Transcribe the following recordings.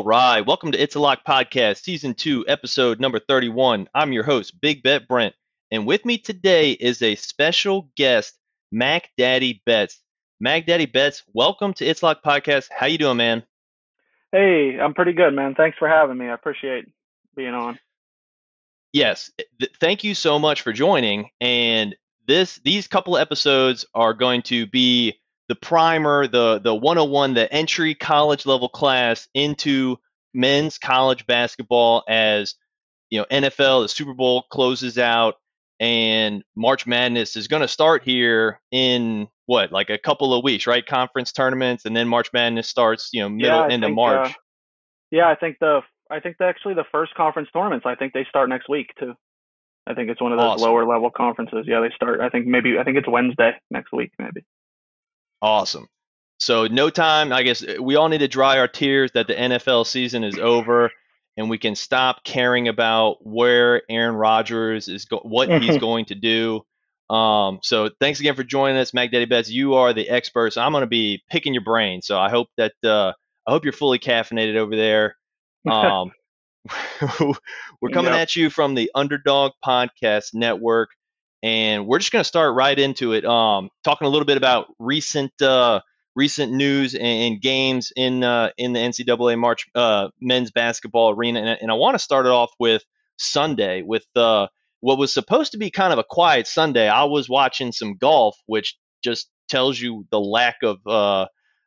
All right, welcome to It's a Lock podcast, season two, episode number 31. I'm your host, Big Bet Brent, and with me today is a special guest, Mac Daddy Bets. Mac Daddy Bets, welcome to It's a Lock podcast. How you doing, man? Hey, I'm pretty good, man. Thanks for having me. I appreciate being on. Yes, th- thank you so much for joining. And this, these couple of episodes are going to be the primer, the the 101, the entry college level class into men's college basketball as you know NFL, the Super Bowl closes out, and March Madness is going to start here in what like a couple of weeks, right? Conference tournaments, and then March Madness starts, you know, middle yeah, end think, of March. Uh, yeah, I think the I think the, actually the first conference tournaments. I think they start next week too. I think it's one of those awesome. lower level conferences. Yeah, they start. I think maybe I think it's Wednesday next week, maybe. Awesome. So no time. I guess we all need to dry our tears that the NFL season is over, and we can stop caring about where Aaron Rodgers is, go- what he's going to do. Um, so thanks again for joining us, Mac Daddy Bets. You are the expert, so I'm going to be picking your brain. So I hope that uh, I hope you're fully caffeinated over there. Um, we're coming Yep. at you from the Underdog Podcast Network, and we're just going to start right into it. Um, talking a little bit about recent uh, recent news and, and games in uh, in the NCAA March uh, men's basketball arena, and, and I want to start it off with Sunday with uh, what was supposed to be kind of a quiet Sunday. I was watching some golf, which just tells you the lack of uh,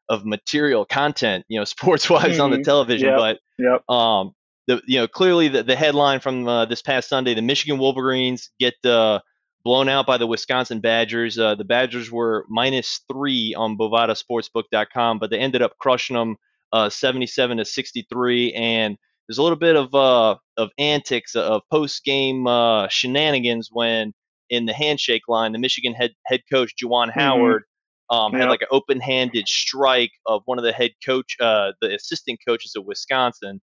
of material content, you know, sports wise on the Mhm. television. Yep. But Yep. um, the you know clearly the, the headline from uh, this past Sunday: the Michigan Wolverines get uh, blown out by the Wisconsin Badgers. Uh, the Badgers were minus three on BovadaSportsbook.com, but they ended up crushing them uh, 77 to 63. And there's a little bit of uh, of antics of post game uh, shenanigans when in the handshake line, the Michigan head head coach Juwan Howard. Um, had like an open-handed strike of one of the head coach, uh, the assistant coaches of Wisconsin,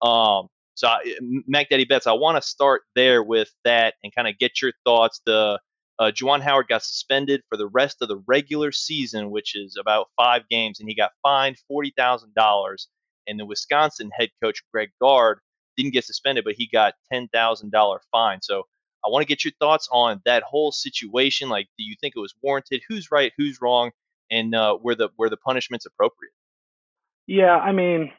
um, so, I, Mac Daddy Bets, I want to start there with that and kind of get your thoughts. The uh, Juwan Howard got suspended for the rest of the regular season, which is about five games, and he got fined forty thousand dollars. And the Wisconsin head coach Greg Gard didn't get suspended, but he got ten thousand dollar fine. So, I want to get your thoughts on that whole situation. Like, do you think it was warranted? Who's right? Who's wrong? And uh, were the were the punishments appropriate? Yeah, I mean,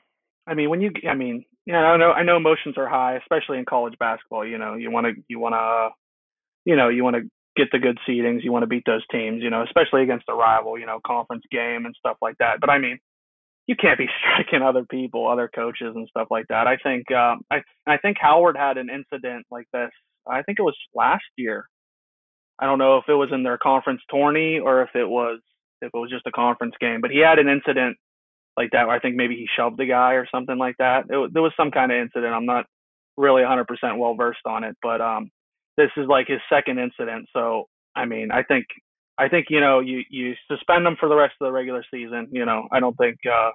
I mean when you, I mean, yeah, I know I know emotions are high, especially in college basketball. You know, you want to you want to, you know, you want to get the good seedings. You want to beat those teams. You know, especially against a rival. You know, conference game and stuff like that. But I mean, you can't be striking other people, other coaches and stuff like that. I think um, I I think Howard had an incident like this. I think it was last year. I don't know if it was in their conference tourney or if it was if it was just a conference game, but he had an incident like that. I think maybe he shoved a guy or something like that. It, there was some kind of incident. I'm not really 100% well versed on it, but um, this is like his second incident. So I mean, I think I think you know you you suspend him for the rest of the regular season. You know, I don't think uh,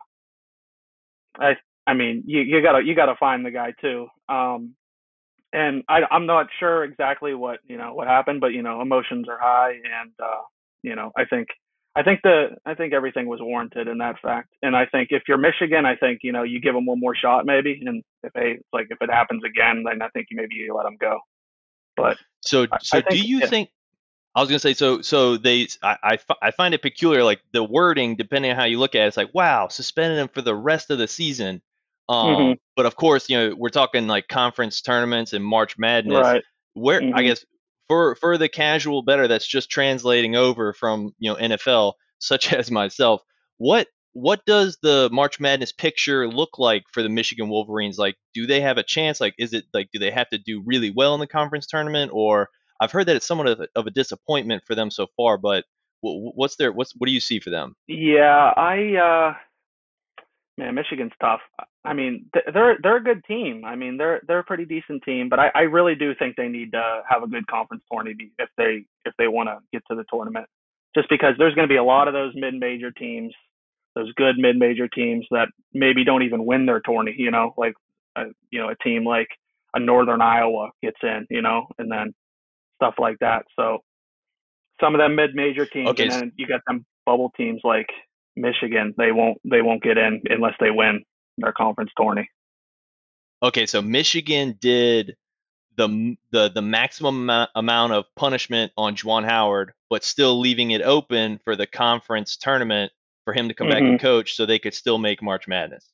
I I mean you you gotta you gotta find the guy too. Um, and I I'm not sure exactly what you know what happened, but you know emotions are high, and uh, you know I think I think the I think everything was warranted in that fact, and I think if you're Michigan, I think you know you give them one more shot maybe, and if they like if it happens again, then I think you maybe you let them go. But So, so I do think- you yeah. think? I was gonna say so. So they, I, I, I find it peculiar, like the wording, depending on how you look at it. It's like, wow, suspended them for the rest of the season. Um, Mhm. But of course, you know, we're talking like conference tournaments and March Madness. right, Where I Mhm. guess for for the casual bettor that's just translating over from you know NFL, such as myself, what what does the March Madness picture look like for the Michigan Wolverines? Like, do they have a chance? Like, is it like do they have to do really well in the conference tournament, or I've heard that it's somewhat of a, of a disappointment for them so far. But what's their what's what do you see for them? Yeah, I uh, man, Michigan's tough. I mean, they're they're a good team. I mean, they're they're a pretty decent team, but I, I really do think they need to have a good conference tournament if they if they want to get to the tournament. Just because there's going to be a lot of those mid-major teams, those good mid-major teams that maybe don't even win their tourney. You know, like a, you know a team like a Northern Iowa gets in. You know, and then stuff like that. So some of them mid-major teams, okay. and then you got them bubble teams like Michigan. They won't they won't get in unless they win their conference tourney. Okay, so Michigan did the the the maximum amount of punishment on Juwan Howard, but still leaving it open for the conference tournament for him to come mm-hmm. back and mm-hmm. coach, so they could still make March Madness.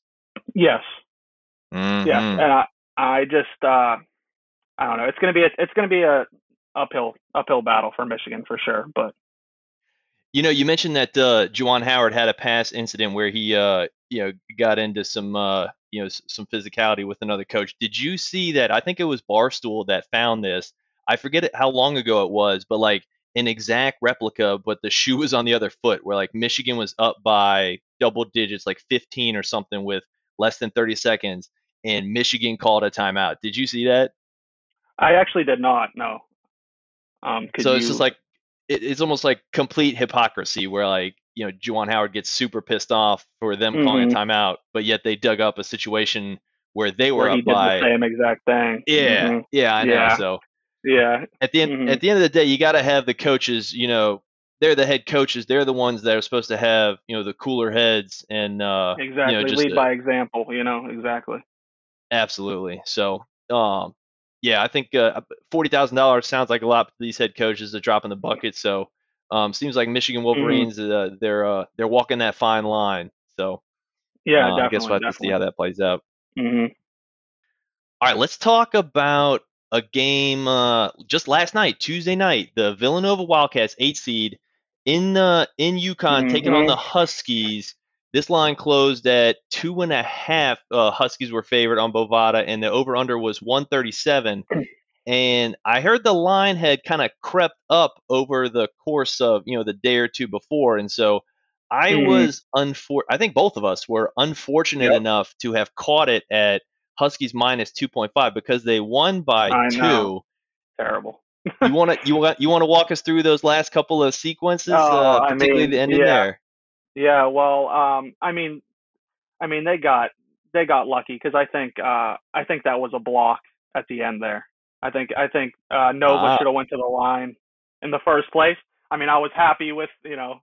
Yes. Mm-hmm. Yes, and I I just uh, I don't know. It's gonna be a, it's gonna be a uphill uphill battle for Michigan for sure, but you know, you mentioned that uh, Juwan Howard had a past incident where he, uh, you know, got into some, uh, you know, some physicality with another coach. Did you see that? I think it was Barstool that found this. I forget how long ago it was, but like an exact replica, but the shoe was on the other foot, where like Michigan was up by double digits, like 15 or something, with less than 30 seconds, and Michigan called a timeout. Did you see that? I actually did not. No. Um, so it's you... just like it, it's almost like complete hypocrisy where like you know Juwan Howard gets super pissed off for them mm-hmm. calling a mm-hmm. timeout, but yet they dug up a situation where they were where up by the same exact thing. Yeah, mm-hmm. yeah, I know. Yeah. So yeah, at the end mm-hmm. at the end of the day, you got to have the coaches. You know, they're the head coaches. They're the ones that are supposed to have you know the cooler heads and uh, exactly you know, lead by example. You know, exactly. Absolutely. So um, yeah, I think uh, forty thousand dollars sounds like a lot for these head coaches to drop in the bucket. So um, seems like Michigan mm-hmm. Wolverines mm-hmm. uh, they're uh, they're walking that fine line. So yeah, uh, I guess we'll have definitely. to see how that plays out. Mm-hmm. All right, let's talk about a game uh, just last night, Tuesday night. The Villanova Wildcats, eight seed, in uh, in UConn, mm-hmm. taking on the Huskies. This line closed at two and a half. Uh, Huskies were favored on Bovada, and the over under was 137. And I heard the line had kind of crept up over the course of you know the day or two before, and so I mm-hmm. was unfor. I think both of us were unfortunate yep. enough to have caught it at Huskies minus 2.5 because they won by I two. Know. Terrible. you want to you want you want to walk us through those last couple of sequences, oh, uh, particularly I mean, the ending yeah. there. Yeah, well, um, I mean, I mean they got they got lucky because I think uh, I think that was a block at the end there. I think I think uh, Nova uh, should have went to the line in the first place. I mean, I was happy with you know,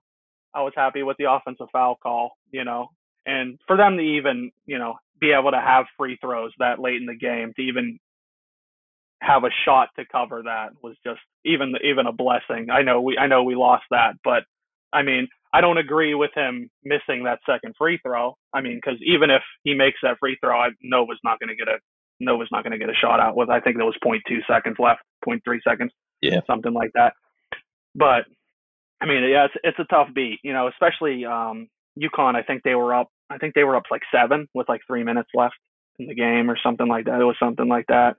I was happy with the offensive foul call, you know, and for them to even you know be able to have free throws that late in the game to even have a shot to cover that was just even even a blessing. I know we I know we lost that, but I mean I don't agree with him missing that second free throw. I mean, because even if he makes that free throw, I Nova's not going to get a Nova's not going to get a shot out with. I think there was 0.2 seconds left, 0.3 seconds, yeah, something like that. But I mean, yeah, it's it's a tough beat, you know, especially um, UConn. I think they were up. I think they were up like seven with like three minutes left in the game or something like that. It was something like that.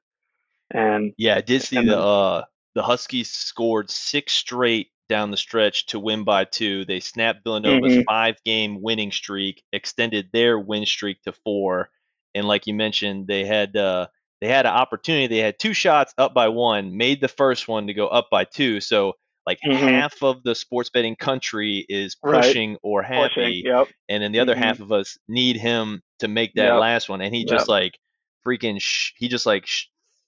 And yeah, I did see the uh, the Huskies scored six straight down the stretch to win by two. They snapped Villanova's mm-hmm. five game winning streak, extended their win streak to four. And like you mentioned, they had uh, they had an opportunity. They had two shots up by one, made the first one to go up by two. So like mm-hmm. half of the sports betting country is pushing right. or happy, pushing, yep. and then the other mm-hmm. half of us need him to make that yep. last one. And he yep. just like freaking sh- he just like sh-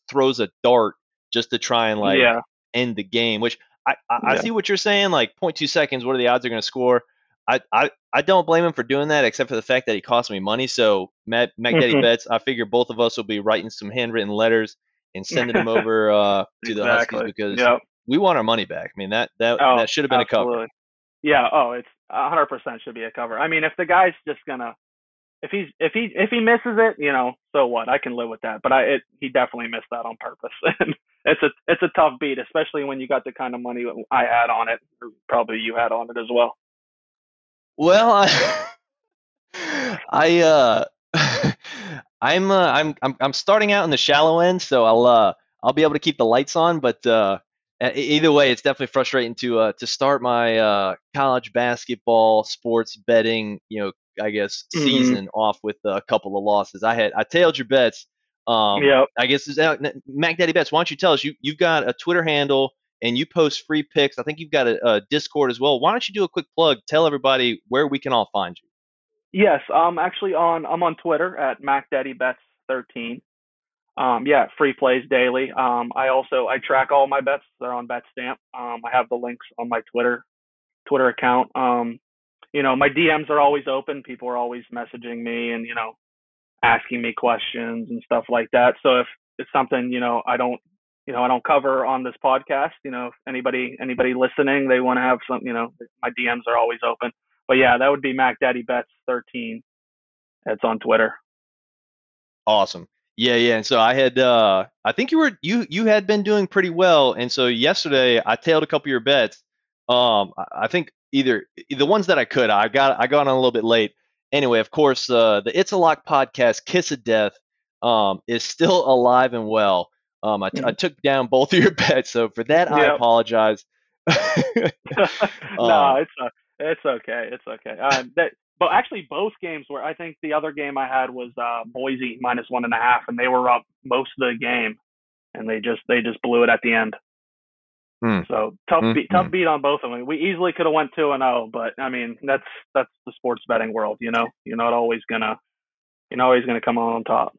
throws a dart just to try and like yeah. end the game, which I, I, yeah. I see what you're saying. Like 0.2 seconds. What are the odds they're going to score? I, I, I don't blame him for doing that, except for the fact that he cost me money. So Matt Mac Daddy Mhm. bets. I figure both of us will be writing some handwritten letters and sending them over uh, to the Huskies Exactly. because Yep. we want our money back. I mean that that Oh, that should have been a cover. Yeah. Oh, it's a hundred percent should be a cover. I mean, if the guy's just gonna, if he's if he if he misses it, you know, so what? I can live with that. But I it he definitely missed that on purpose. It's a it's a tough beat, especially when you got the kind of money I had on it, or probably you had on it as well. Well, I, I uh, I'm uh, I'm I'm I'm starting out in the shallow end, so I'll uh I'll be able to keep the lights on, but uh either way, it's definitely frustrating to uh, to start my uh, college basketball sports betting, you know, I guess Mhm. season off with a couple of losses. I had I tailed your bets. Um, Yep. I guess is uh, Mac Daddy Bets. Why don't you tell us? You you've got a Twitter handle and you post free picks. I think you've got a, a Discord as well. Why don't you do a quick plug? Tell everybody where we can all find you. Yes, I'm actually on. I'm on Twitter at Mac Daddy MacDaddyBets13. Um, yeah, free plays daily. Um, I also I track all my bets. They're on BetStamp. Um, I have the links on my Twitter Twitter account. Um, you know, my DMs are always open. People are always messaging me and you know asking me questions and stuff like that. So if it's something you know I don't you know I don't cover on this podcast, you know, anybody anybody listening, they want to have some, you know, my DMs are always open. But yeah, that would be Mac Daddy Bets 13. It's on Twitter. Awesome. Yeah, yeah. And so I had uh I think you were you you had been doing pretty well. And so yesterday I tailed a couple of your bets. Um I think either the ones that I could, I got I got on a little bit late. Anyway, of course, uh the It's a Lock podcast, Kiss of Death, um, is still alive and well. Um I, t- I took down both of your bets, so for that I Yep. apologize. no, Um, it's uh, it's okay. It's okay. Um, that, but actually, both games were. I think the other game I had was uh, Boise minus one and a half, and they were up most of the game, and they just they just blew it at the end. Hmm. So tough Hmm, beat, tough hmm. beat on both of them. We easily could have went two and zero, but I mean that's that's the sports betting world. You know, you're not always gonna you're not always gonna come out on top.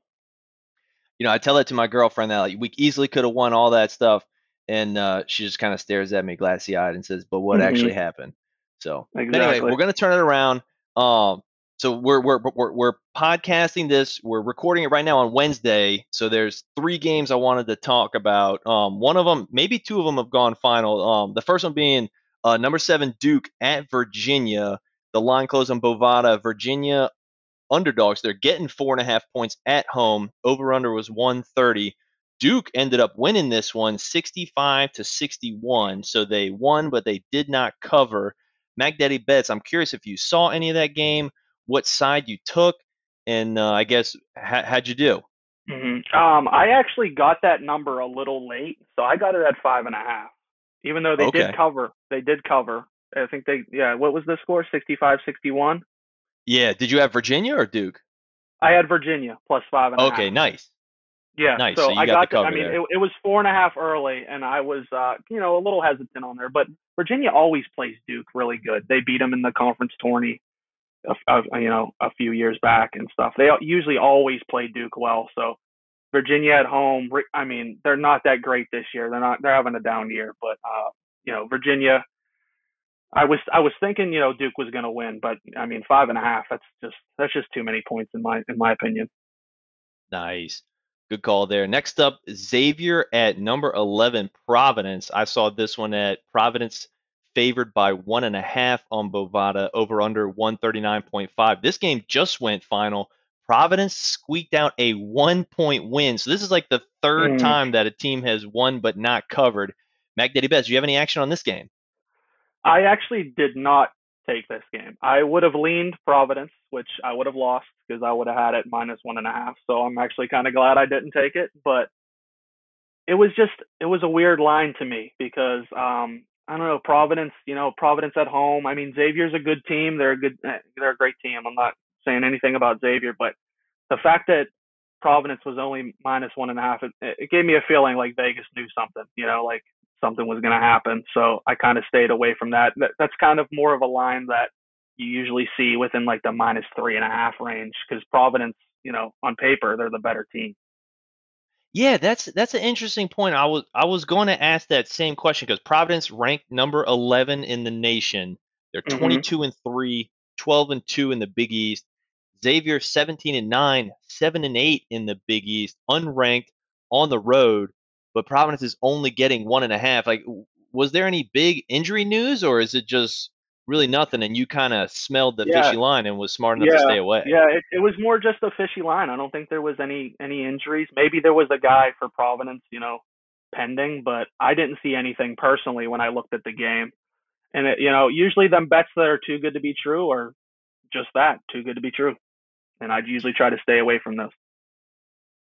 you know, I tell that to my girlfriend that like, we easily could have won all that stuff, and uh, she just kind of stares at me glassy eyed and says, "But what Mhm. actually happened?" So but anyway, we're gonna turn it around. Um, so we're we're we're we're podcasting this. We're recording it right now on Wednesday. So there's three games I wanted to talk about. Um, one of them, maybe two of them, have gone final. Um, the first one being uh, number seven Duke at Virginia. The line closed on Bovada. Virginia underdogs. They're getting four and a half points at home. Over under was 130. Duke ended up winning this one 65 to 61. So they won, but they did not cover. Mac Daddy Bets, I'm curious if you saw any of that game, what side you took, and uh, I guess how, how'd you do? hmm Um, I actually got that number a little late, so I got it at five and a half. Even though they Okay. did cover, they did cover. I think they, yeah. What was the score? 65, 61. Yeah, did you have Virginia or Duke? I had Virginia plus five and a half. Okay, nice. Yeah. nice. So, So you I got got. the I mean, it, it was four and a half early, and I was, uh, you know, a little hesitant on there. But Virginia always plays Duke really good. They beat them in the conference tourney, a, a, you know, a few years back and stuff. They usually always play Duke well. So Virginia at home, I mean, they're not that great this year. They're not. They're having a down year, but uh, you know, Virginia. I was I was thinking you know Duke was going to win, but I mean five and a half. That's just that's just too many points in my in my opinion. Nice. Good call there. Next up, Xavier at number 11, Providence. I saw this one at Providence favored by one and a half on Bovada, over under 139.5. This game just went final. Providence squeaked out a one point win. So this is like the third Mm. time that a team has won but not covered. Mac Daddy Bets, do you have any action on this game? I actually did not take this game. I would have leaned Providence, which I would have lost because I would have had it minus one and a half. So I'm actually kind of glad I didn't take it. But it was just it was a weird line to me because um I don't know Providence. You know Providence at home. I mean Xavier's a good team. They're a good. They're a great team. I'm not saying anything about Xavier, but the fact that Providence was only minus one and a half, it, it gave me a feeling like Vegas knew something. You know, like something was going to happen. So I kind of stayed away from that. that. That's kind of more of a line that you usually see within like the minus three and a half range because Providence, you know, on paper they're the better team. Yeah, that's that's an interesting point. I was I was going to ask that same question because Providence ranked number 11 in the nation. They're Mhm. 22 and 3, 12 and 2 in the Big East. Xavier 17 and 9, 7 and 8 in the Big East, unranked on the road, but Providence is only getting one and a half. Like, was there any big injury news, or is it just really nothing? And you kind of smelled the Yeah. fishy line and was smart enough to stay away. Yeah, it, it was more just a fishy line. I don't think there was any any injuries. Maybe there was a guy for Providence, you know, pending, but I didn't see anything personally when I looked at the game. And it, you know, usually them bets that are too good to be true are just that, too good to be true. And I'd usually try to stay away from those.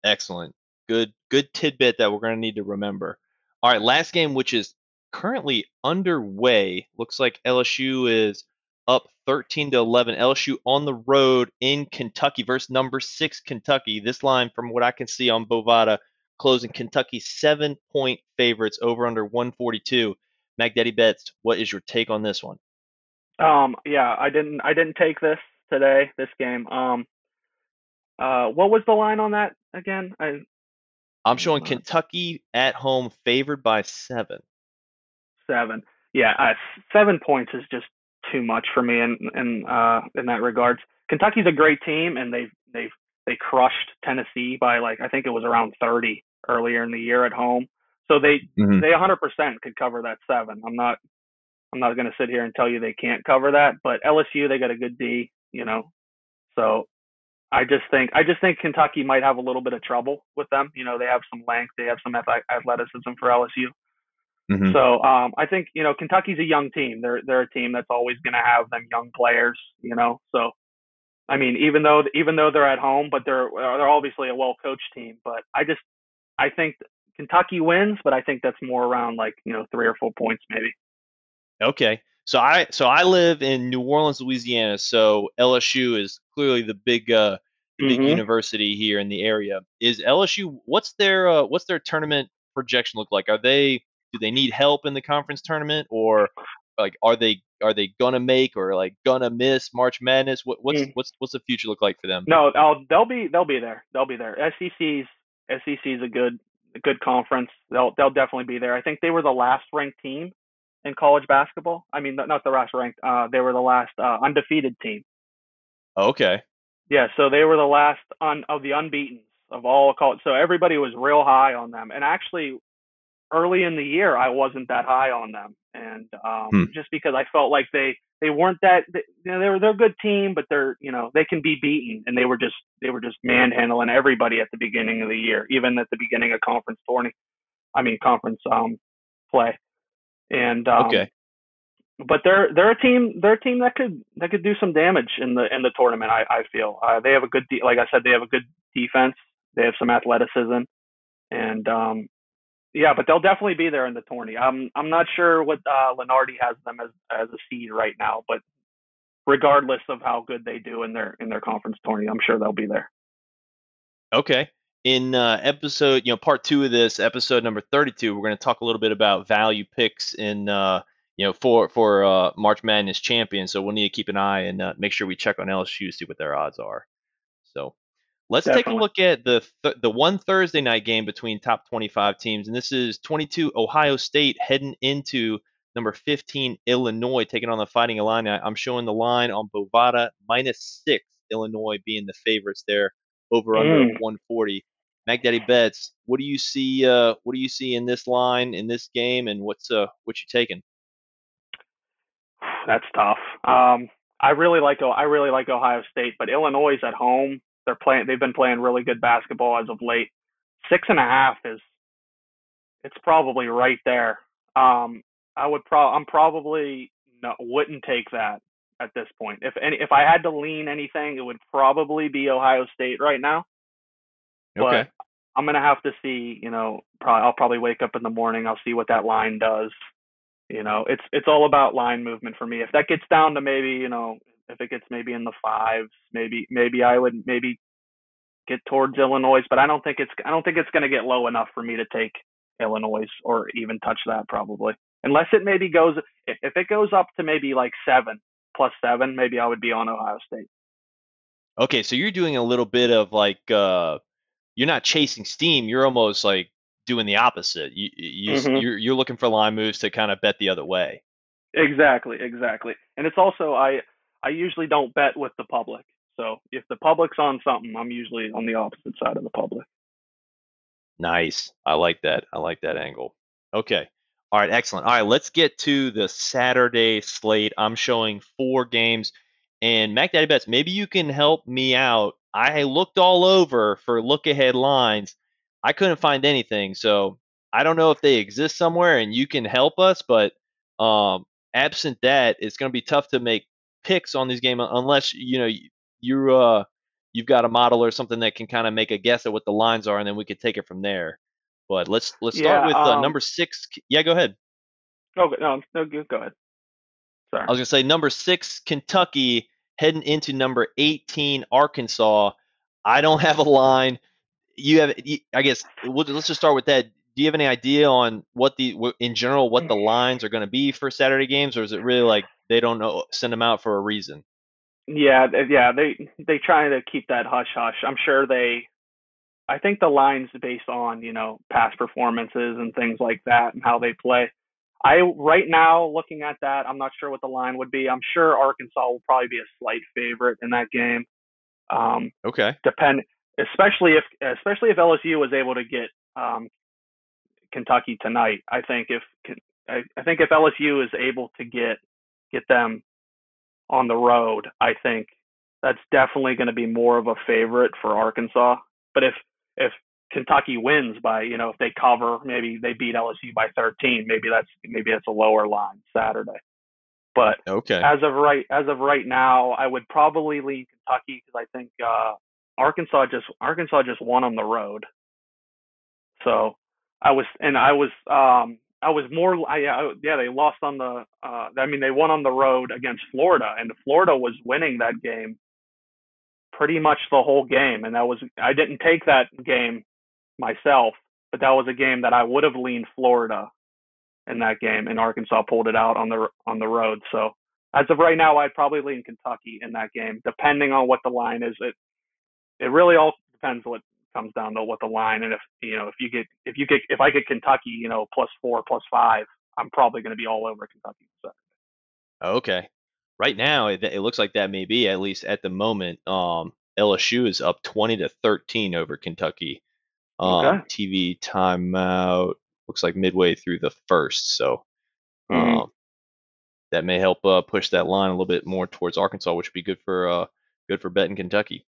Excellent. Good good tidbit that we're going to need to remember. All right, last game, which is currently underway. Looks like LSU is up 13 to 11. LSU on the road in Kentucky versus number six Kentucky. This line, from what I can see on Bovada, closing Kentucky seven point favorites over under 142. Mac Daddy Bets, what is your take on this one? Um, yeah, I didn't I didn't take this today, this game. Um, uh, what was the line on that again? I I'm showing Kentucky at home favored by seven. Seven. Yeah, uh, seven points is just too much for me in in uh, in that regards. Kentucky's a great team, and they've they've they crushed Tennessee by like I think it was around 30 earlier in the year at home. So they mm-hmm. they 100% could cover that seven. I'm not I'm not going to sit here and tell you they can't cover that, but LSU they got a good D, you know. So I just think I just think Kentucky might have a little bit of trouble with them. You know, they have some length, they have some athleticism for LSU. Mm-hmm. So um, I think you know Kentucky's a young team. They're they're a team that's always going to have them young players. You know, so I mean, even though even though they're at home, but they're they're obviously a well coached team. But I just I think Kentucky wins, but I think that's more around like you know three or four points maybe. Okay. So I so I live in New Orleans, Louisiana. So LSU is clearly the big uh, big mm-hmm. university here in the area. Is LSU what's their uh, what's their tournament projection look like? Are they do they need help in the conference tournament or like are they are they gonna make or like gonna miss March Madness? What, what's mm. what's what's the future look like for them? No, I'll, they'll be they'll be there. They'll be there. SEC's SEC's a good a good conference. They'll they'll definitely be there. I think they were the last ranked team in college basketball. I mean, not the last ranked. Uh, they were the last uh, undefeated team. Okay. Yeah, so they were the last on of the unbeaten of all college. So everybody was real high on them. And actually, early in the year, I wasn't that high on them, and um, hmm. just because I felt like they they weren't that they, you know they were they're a good team, but they're you know they can be beaten, and they were just they were just manhandling everybody at the beginning of the year, even at the beginning of conference tourney. I mean conference um play. And um, okay. But they're they're a team they're a team that could that could do some damage in the in the tournament. I I feel uh, they have a good de- like I said they have a good defense. They have some athleticism, and um, yeah, but they'll definitely be there in the tourney. I'm I'm not sure what uh, Lunardi has them as as a seed right now, but regardless of how good they do in their in their conference tourney, I'm sure they'll be there. Okay in uh, episode, you know, part two of this episode number 32, we're going to talk a little bit about value picks in, uh, you know, for for uh, March Madness champion. So we'll need to keep an eye and uh, make sure we check on LSU see what their odds are. So let's Definitely. take a look at the th- the one Thursday night game between top 25 teams, and this is 22 Ohio State heading into number 15 Illinois taking on the Fighting Illini. I'm showing the line on Bovada minus six. Illinois being the favorites there over under mm. 140. Mac Daddy Bets, what do you see? Uh, what do you see in this line in this game, and what's uh, what you taking? That's tough. Um, I really like I really like Ohio State, but Illinois is at home. They're playing. They've been playing really good basketball as of late. Six and a half is it's probably right there. Um, I would pro. I'm probably no, wouldn't take that at this point. If any, if I had to lean anything, it would probably be Ohio State right now. Okay. But I'm gonna have to see. You know, probably I'll probably wake up in the morning. I'll see what that line does. You know, it's it's all about line movement for me. If that gets down to maybe you know, if it gets maybe in the fives, maybe maybe I would maybe get towards Illinois, but I don't think it's I don't think it's gonna get low enough for me to take Illinois or even touch that probably. Unless it maybe goes if, it goes up to maybe like seven, plus seven, maybe I would be on Ohio State. Okay, so you're doing a little bit of like uh you're not chasing steam, you're almost like doing the opposite. You, you mm-hmm. you're you're looking for line moves to kind of bet the other way. Exactly, exactly. And it's also I I usually don't bet with the public. So if the public's on something, I'm usually on the opposite side of the public. Nice. I like that. I like that angle. Okay. All right, excellent. All right, let's get to the Saturday slate. I'm showing four games. And Mac Daddy Bets, maybe you can help me out. I looked all over for look ahead lines. I couldn't find anything. So I don't know if they exist somewhere and you can help us, but um, absent that, it's going to be tough to make picks on these games unless you know you uh you've got a model or something that can kind of make a guess at what the lines are, and then we could take it from there. But let's let's start yeah, with uh, um, number six. Yeah, go ahead. Oh no, no, go ahead. Sorry. I was gonna say number six, Kentucky, heading into number 18, Arkansas. I don't have a line. You have, I guess. Let's just start with that. Do you have any idea on what the, in general, what the lines are going to be for Saturday games, or is it really like they don't know, send them out for a reason? Yeah, yeah, they they try to keep that hush hush. I'm sure they, I think the lines based on you know past performances and things like that and how they play. I right now looking at that, I'm not sure what the line would be. I'm sure Arkansas will probably be a slight favorite in that game. Um, okay. Depend, especially if especially if LSU was able to get um, Kentucky tonight. I think if I, I think if LSU is able to get get them on the road, I think that's definitely going to be more of a favorite for Arkansas. But if if Kentucky wins by, you know, if they cover, maybe they beat LSU by 13, maybe that's maybe that's a lower line Saturday. But okay, as of right as of right now, I would probably lean Kentucky because I think uh, Arkansas just Arkansas just won on the road. So I was and I was um I was more I, I yeah they lost on the uh I mean they won on the road against Florida and Florida was winning that game pretty much the whole game and that was I didn't take that game myself, but that was a game that I would have leaned Florida in that game, and Arkansas pulled it out on the on the road. So as of right now, I'd probably lean Kentucky in that game, depending on what the line is. It it really all depends what comes down to what the line, and if you know if you get if you get if I get Kentucky, you know plus four plus five, I'm probably going to be all over Kentucky. So. Okay. Right now, it, it looks like that may be at least at the moment. Um, LSU is up 20 to 13 over Kentucky. Um, okay. TV timeout looks like midway through the first, so mm-hmm. um, that may help uh, push that line a little bit more towards Arkansas, which would be good for uh, good for betting Kentucky.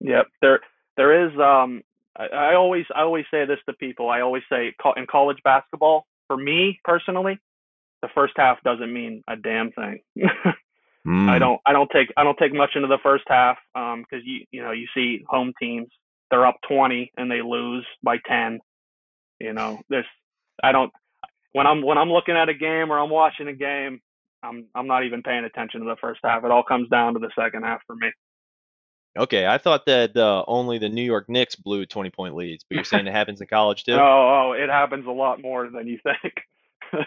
Yep, there there is. Um, I, I always I always say this to people. I always say in college basketball, for me personally, the first half doesn't mean a damn thing. mm. I don't I don't take I don't take much into the first half because um, you you know you see home teams they're up 20 and they lose by 10. You know, this I don't when I'm when I'm looking at a game or I'm watching a game, I'm I'm not even paying attention to the first half. It all comes down to the second half for me. Okay, I thought that uh, only the New York Knicks blew 20 point leads, but you're saying it happens in college too? Oh, oh, it happens a lot more than you think.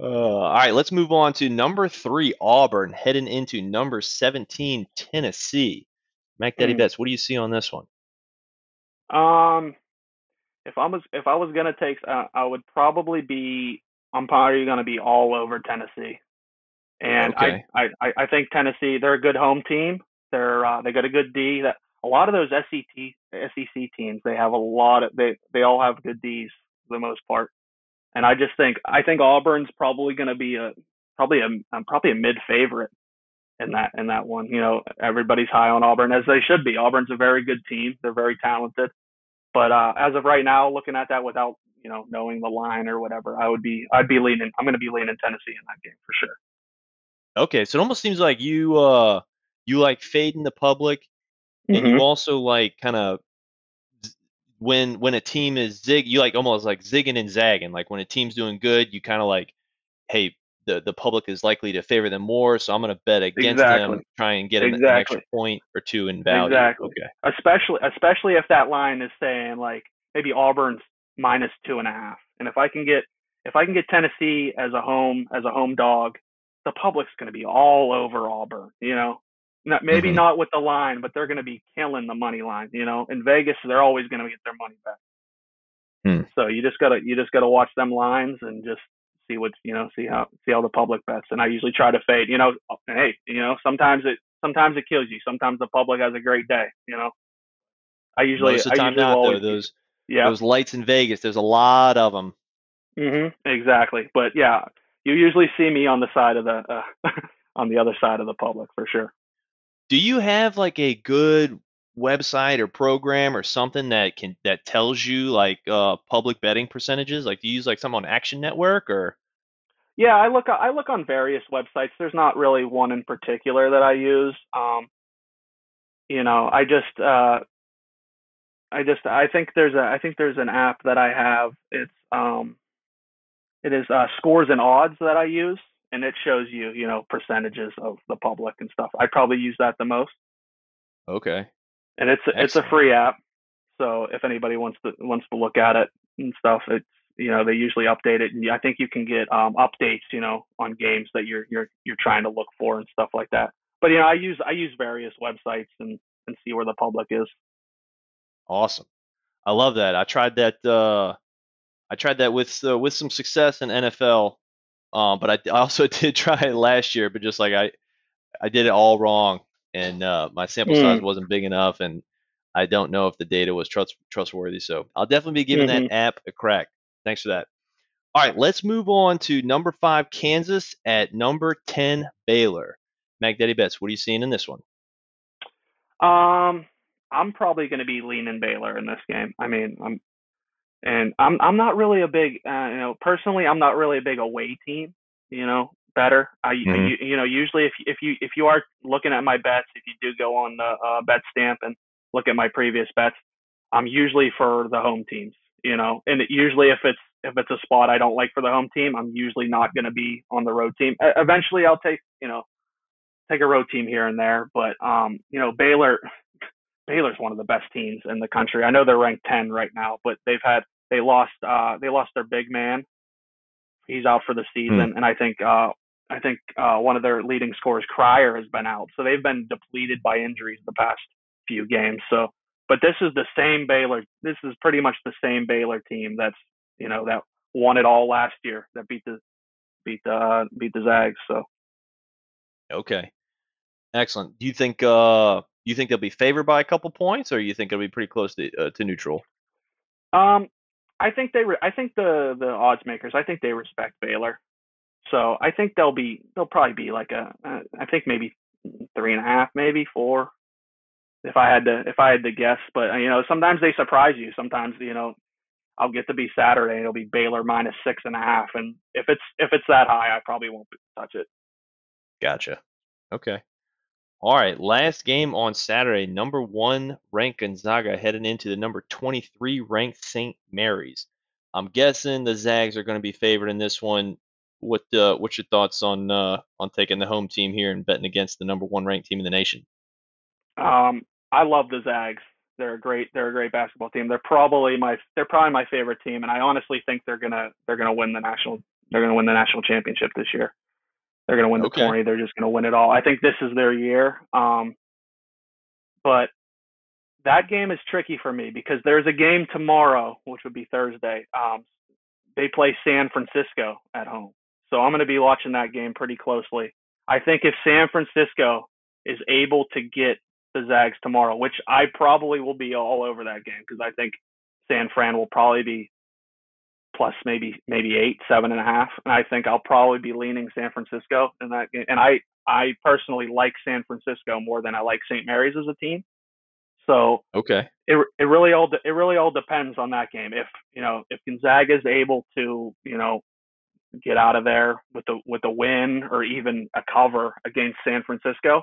uh, all right, let's move on to number three, Auburn, heading into number 17, Tennessee. Mac Daddy mm. Bets, what do you see on this one? Um, if I was if I was gonna take, uh, I would probably be. I'm probably gonna be all over Tennessee, and okay. I, I I think Tennessee they're a good home team. They're uh, they got a good D. That a lot of those SEC SEC teams they have a lot of they they all have good Ds for the most part, and I just think I think Auburn's probably gonna be a probably a probably a mid favorite in that in that one. You know, everybody's high on Auburn as they should be. Auburn's a very good team. They're very talented. But uh, as of right now, looking at that without you know knowing the line or whatever, I would be I'd be leaning. I'm going to be leaning Tennessee in that game for sure. Okay, so it almost seems like you uh you like fading the public, and mm-hmm. you also like kind of when when a team is zig, you like almost like zigging and zagging. Like when a team's doing good, you kind of like, hey, the the public is likely to favor them more, so I'm going to bet against exactly. them, try and get exactly. an, extra point or two in value. Exactly. Okay. Especially especially if that line is saying like maybe Auburn's minus two and a half, and if I can get if I can get Tennessee as a home as a home dog, the public's going to be all over Auburn. You know, not, maybe mm-hmm. not with the line, but they're going to be killing the money line. You know, in Vegas, they're always going to get their money back. Hmm. So you just gotta you just gotta watch them lines and just see what's you know see how see how the public bets. And i usually try to fade you know hey you know sometimes it sometimes it kills you. Sometimes the public has a great day you know? I usually most of the time not though. those yeah. those lights in vegas there's a lot of them Mm-hmm, exactly. But yeah you usually see me on the side of the uh, on the other side of the public for sure do you have like a good website or program or something that can that tells you like uh public betting percentages? Like do you use like some on Action Network or? Yeah, I look I look on various websites. There's not really one in particular that I use. Um, you know, I just uh, I just I think there's a I think there's an app that I have. It's um, it is uh, scores and odds that I use, and it shows you you know percentages of the public and stuff. I probably use that the most, Okay. and it's it's a free app. So if anybody wants to wants to look at it and stuff, it's you know they usually update it, and I think you can get um, updates you know on games that you're you're you're trying to look for and stuff like that. But you know I use I use various websites and and see where the public is. Awesome. I love that. I tried that. Uh, I tried that with uh, with some success in NFL, um, but I, I also did try it last year. But just like I, I did it all wrong, and uh, my sample size Mm. wasn't big enough, and I don't know if the data was trust trustworthy. So I'll definitely be giving Mhm. that app a crack. Thanks for that. All right, let's move on to number five, Kansas at number ten, Baylor. Mac Daddy Bets, what are you seeing in this one? Um, I'm probably going to be leaning Baylor in this game. I mean, I'm and I'm I'm not really a big uh, you know personally I'm not really a big away team. You know, bettor. I Mhm. you, you know usually if if you if you are looking at my bets, if you do go on the uh, BetStamp and look at my previous bets, I'm usually for the home teams. You know, and it, usually if it's if it's a spot I don't like for the home team, I'm usually not going to be on the road team. E- eventually, I'll take you know take a road team here and there, but um, you know Baylor Baylor's one of the best teams in the country. I know they're ranked 10 right now, but they've had they lost uh they lost their big man. He's out for the season, and I think uh I think uh one of their leading scorers, Cryer, has been out. So they've been depleted by injuries the past few games. So, but this is the same Baylor. This is pretty much the same Baylor team that's you know that won it all last year that beat the beat the uh, beat the Zags. So Okay. Excellent. Do you think uh you think they'll be favored by a couple points, or you think it'll be pretty close to uh, to neutral? Um, I think they. Re- I think the the odds makers. I think they respect Baylor. So I think they'll be. They'll probably be like a. I think maybe three and a half, maybe four. If I had to, if I had to guess, but uh, you know, sometimes they surprise you. Sometimes you know, I'll get to be Saturday. and It'll be Baylor minus six and a half, and if it's if it's that high, I probably won't touch it. Gotcha. Okay. All right. Last game on Saturday. Number one ranked Gonzaga heading into the number 23 ranked St. Mary's. I'm guessing the Zags are going to be favored in this one. What uh, what's your thoughts on uh, on taking the home team here and betting against the number one ranked team in the nation? Um, I love the Zags. They're a great. They're a great basketball team. They're probably my. They're probably my favorite team, and I honestly think they're gonna. They're gonna win the national. They're gonna win the national championship this year. They're gonna win the Okay. tourney. They're just gonna win it all. I think this is their year. Um, but that game is tricky for me because there's a game tomorrow, which would be Thursday. Um, they play San Francisco at home, so I'm gonna be watching that game pretty closely. I think if San Francisco is able to get the Zags tomorrow, which I probably will be all over that game because I think San Fran will probably be plus maybe maybe eight, seven and a half, and I think I'll probably be leaning San Francisco in that game. And I I personally like San Francisco more than I like St. Mary's as a team. So Okay. it it really all de- it really all depends on that game. If you know if Gonzaga is able to you know get out of there with a with a win or even a cover against San Francisco,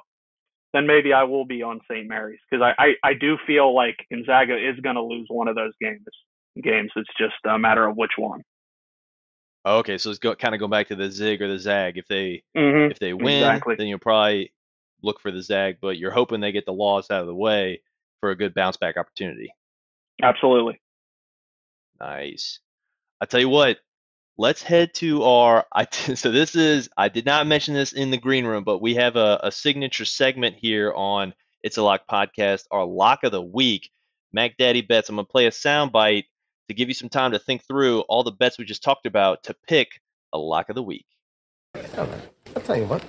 then maybe I will be on St. Mary's because I, I I do feel like Gonzaga is going to lose one of those games. Games. It's just a matter of which one. Okay. So it's go, kind of going back to the zig or the zag. If they Mm-hmm. if they win, Exactly. then you'll probably look for the zag, but you're hoping they get the loss out of the way for a good bounce back opportunity. Absolutely. Nice. I tell you what, let's head to our. I so this is I did not mention this in the green room, but we have a, a signature segment here on It's a Lock podcast, our lock of the week. Mac Daddy bets. I'm gonna play a sound bite to give you some time to think through all the bets we just talked about to pick a lock of the week. I'll tell you what.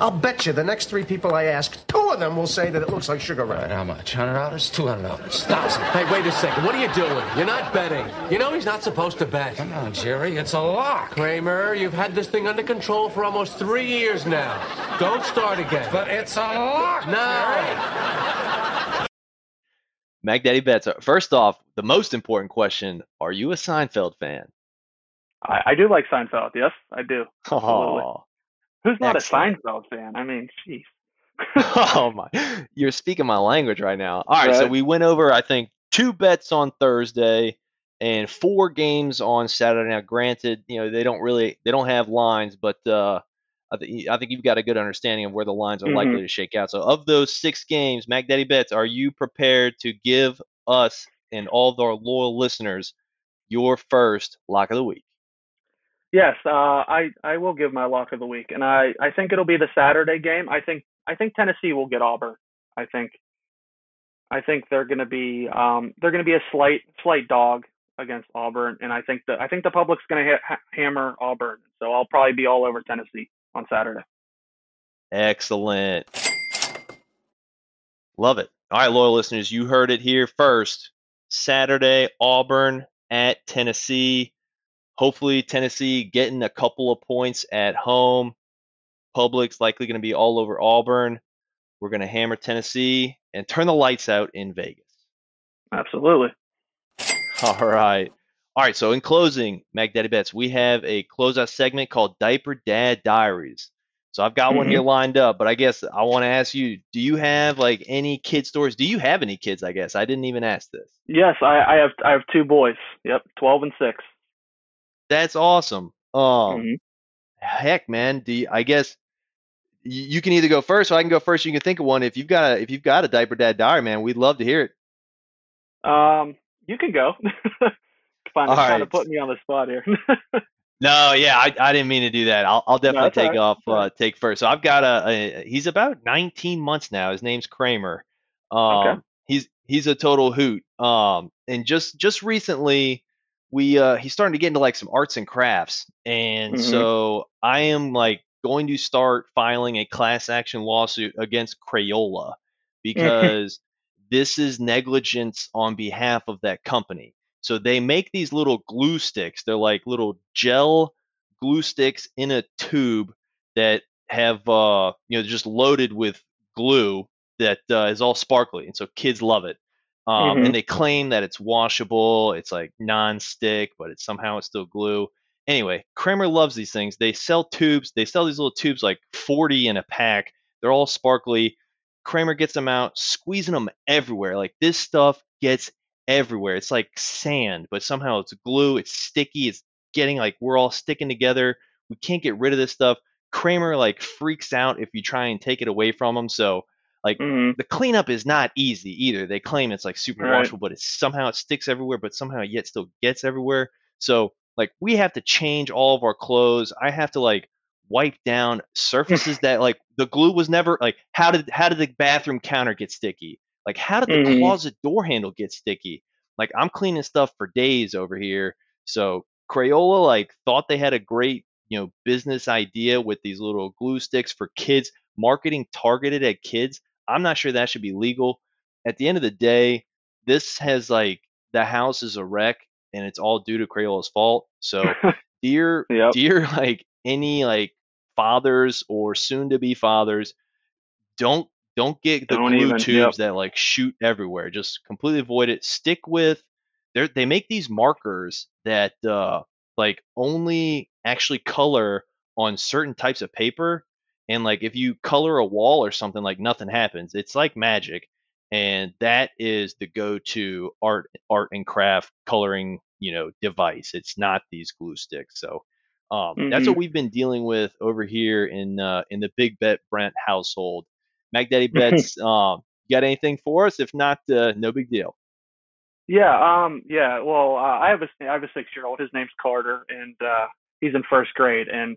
I'll bet you the next three people I ask, two of them will say that it looks like Sugar Ray. How much? Hundred dollars? Two hundred dollars? Thousand? Hey, wait a second. What are you doing? You're not betting. You know he's not supposed to bet. Come on, Jerry. It's a lock. Kramer, you've had this thing under control for almost three years now. Don't start again. But it's a lock. no. Mac Daddy bets. uh, First off, the most important question: Are you a Seinfeld fan? I, I do like Seinfeld. Yes, I do. Absolutely. Oh, Who's not Excellent. a Seinfeld fan? I mean, jeez. oh my! You're speaking my language right now. All right, so we went over, I think, two bets on Thursday, and four games on Saturday. Now, granted, you know they don't really they don't have lines, but uh, I, th- I think you've got a good understanding of where the lines are Mhm. likely to shake out. So, of those six games, Mac Daddy Bets, are you prepared to give us and all of our loyal listeners your first lock of the week? Yes, uh, I I will give my lock of the week, and I I think it'll be the Saturday game. I think I think Tennessee will get Auburn. I think I think they're going to be um they're going to be a slight slight dog against Auburn, and I think the I think the public's going to ha- hammer Auburn. So I'll probably be all over Tennessee on Saturday. Excellent. Love it. All right, loyal listeners, you heard it here first. Saturday, Auburn at Tennessee. Hopefully, Tennessee getting a couple of points at home. Public's likely going to be all over Auburn. We're going to hammer Tennessee and turn the lights out in Vegas. Absolutely. All right. All right. So, in closing, Mac Daddy Bets, we have a closeout segment called Diaper Dad Diaries. So, I've got one here lined up, but I guess I want to ask you do you have like any kid stories? Do you have any kids? I guess I didn't even ask this. Yes, I I have I have two boys. Yep, twelve and six. That's awesome. Um, Mhm. heck, man. Do you, I guess y- you can either go first or I can go first. You can think of one. If you've got a if you've got a Diaper Dad Diary, man, we'd love to hear it. Um, you can go. Fine, All right. of putting me on the spot here. No, yeah, I, I didn't mean to do that. I'll, I'll definitely all take right. off, uh, take first. So I've got a, a, he's about 19 months now. His name's Kramer. Um, he's, he's a total hoot. Um, and just, just recently we, uh, he's starting to get into like some arts and crafts. And Mhm. so I am like going to start filing a class action lawsuit against Crayola because this is negligence on behalf of that company. So they make these little glue sticks. They're like little gel glue sticks in a tube that have uh you know just loaded with glue that uh, is all sparkly, and so kids love it. Um, Mhm. And they claim that it's washable, it's like non-stick, but it's somehow it's still glue. Anyway, Kramer loves these things. They sell tubes. They sell these little tubes like 40 in a pack. They're all sparkly. Kramer gets them out, squeezing them everywhere. Like this stuff gets everywhere. It's like sand, but somehow it's glue. It's sticky. It's getting like we're all sticking together. We can't get rid of this stuff. Kramer like freaks out if you try and take it away from him. So like Mhm. the cleanup is not easy either. They claim it's like super Right. washable, but it's somehow it sticks everywhere, but somehow it yet still gets everywhere. So like we have to change all of our clothes. I have to like wipe down surfaces that like the glue was never like how did how did the bathroom counter get sticky? Like how did the Mhm. closet door handle get sticky? Like I'm cleaning stuff for days over here. So Crayola like thought they had a great, you know, business idea with these little glue sticks for kids, marketing targeted at kids. I'm not sure that should be legal. At the end of the day, this has like the house is a wreck and it's all due to Crayola's fault. So dear Yep. dear like any like fathers or soon to be fathers, don't don't get the Don't glue even, tubes yep. that like shoot everywhere. Just completely avoid it. Stick with they they make these markers that uh like only actually color on certain types of paper and like if you color a wall or something like nothing happens. It's like magic and that is the go-to art art and craft coloring, you know, device. It's not these glue sticks. So um, that's what Mhm. we've been dealing with over here in uh, in the Big Bet Brent household. Mac Daddy Bets, um, got anything for us? If not, uh, no big deal. Yeah, um, yeah. Well, uh, I have a I have a six year old. His name's Carter, and uh, he's in first grade. And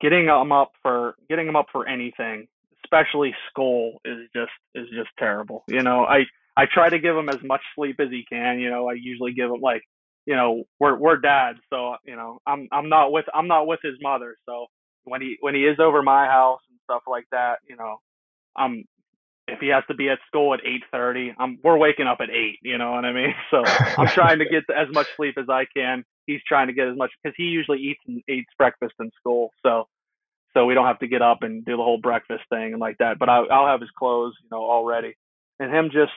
getting him up for getting him up for anything, especially school, is just is just terrible. You know, I I try to give him as much sleep as he can. You know, I usually give him like, you know, we're we're dads, so you know, I'm I'm not with I'm not with his mother. So when he when he is over my house and stuff like that, you know, I'm if he has to be at school at 8:30, I'm um, we're waking up at 8, you know what I mean? So I'm trying to get as much sleep as I can. He's trying to get as much cuz he usually eats and eats breakfast in school. So so we don't have to get up and do the whole breakfast thing and like that. But I I'll have his clothes, you know, already. And him just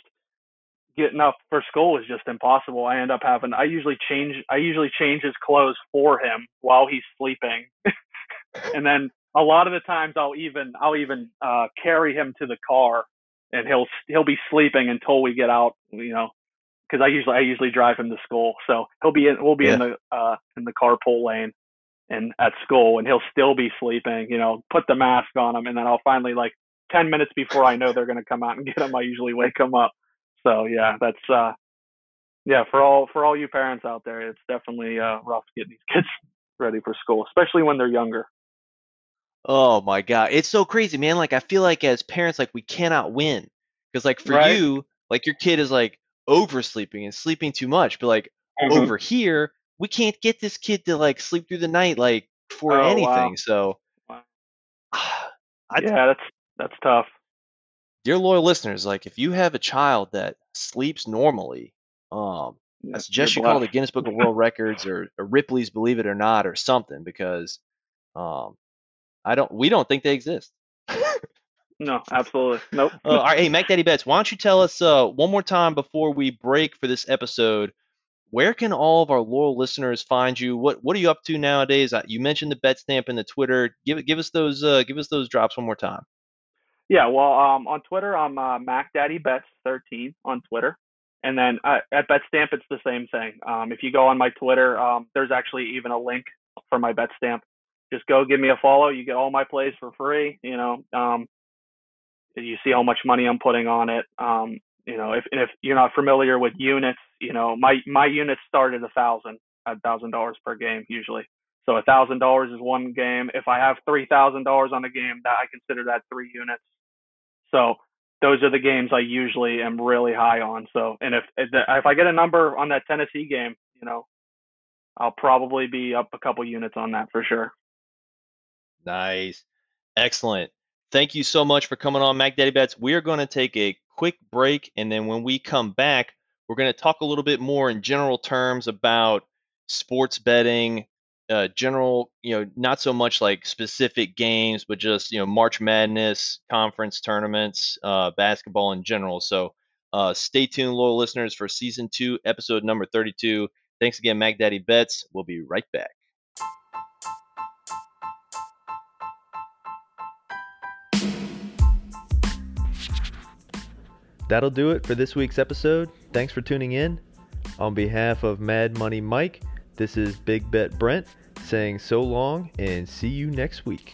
getting up for school is just impossible. I end up having I usually change I usually change his clothes for him while he's sleeping. and then a lot of the times I'll even I'll even uh carry him to the car and he'll he'll be sleeping until we get out, you know, because I usually I usually drive him to school, so he'll be in we'll be Yeah. in the uh in the carpool lane and at school, and he'll still be sleeping. You know, put the mask on him, and then I'll finally like ten minutes before I know they're gonna come out and get him. I usually wake him up. So yeah, that's uh yeah for all for all you parents out there, it's definitely uh rough getting these kids ready for school, especially when they're younger. Oh my god, it's so crazy, man. Like I feel like as parents, like we cannot win because like for Right. you, like your kid is like oversleeping and sleeping too much, but like Mm-hmm. over here, we can't get this kid to like sleep through the night like for Oh, wow. anything. So, Wow. I, yeah, that's that's tough. dear loyal listeners, like if you have a child that sleeps normally, um, Yeah, I suggest you call the. Guinness Book of World Records or, or Ripley's Believe It or Not or something because, um, I don't, we don't think they exist. No, absolutely. Nope. Uh, all right, hey, Mac Daddy Bets, why don't you tell us uh, one more time before we break for this episode? Where can all of our loyal listeners find you? What What are you up to nowadays? Uh, You mentioned the BetStamp and the Twitter. Give it, give us those, uh, give us those drops one more time. Yeah, well, um, on Twitter, I'm uh, MacDaddyBets13 on Twitter, and then uh, at BetStamp, it's the same thing. Um, if you go on my Twitter, um, there's actually even a link for my BetStamp. Just go give me a follow. You get all my plays for free. You know, um, you see how much money I'm putting on it. Um, you know, if if you're not familiar with units, you know, my my units start at a thousand, a thousand dollars per game usually. So a thousand dollars is one game. If I have three thousand dollars on a game, that I consider that three units. So those are the games I usually am really high on. So and if if I get a number on that Tennessee game, you know, I'll probably be up a couple units on that for sure. Nice. Excellent. Thank you so much for coming on Mac Daddy Bets. We are going to take a quick break, and then when we come back, we're going to talk a little bit more in general terms about sports betting, uh, general, you know, not so much like specific games, but just, you know, March Madness, conference tournaments, uh, basketball in general. So uh, stay tuned, loyal listeners, for season two, episode number 32. Thanks again, Mac Daddy Bets. We'll be right back. That'll do it for this week's episode. Thanks for tuning in. On behalf of Mad Money Mike, this is Big Bet Brent saying so long and see you next week.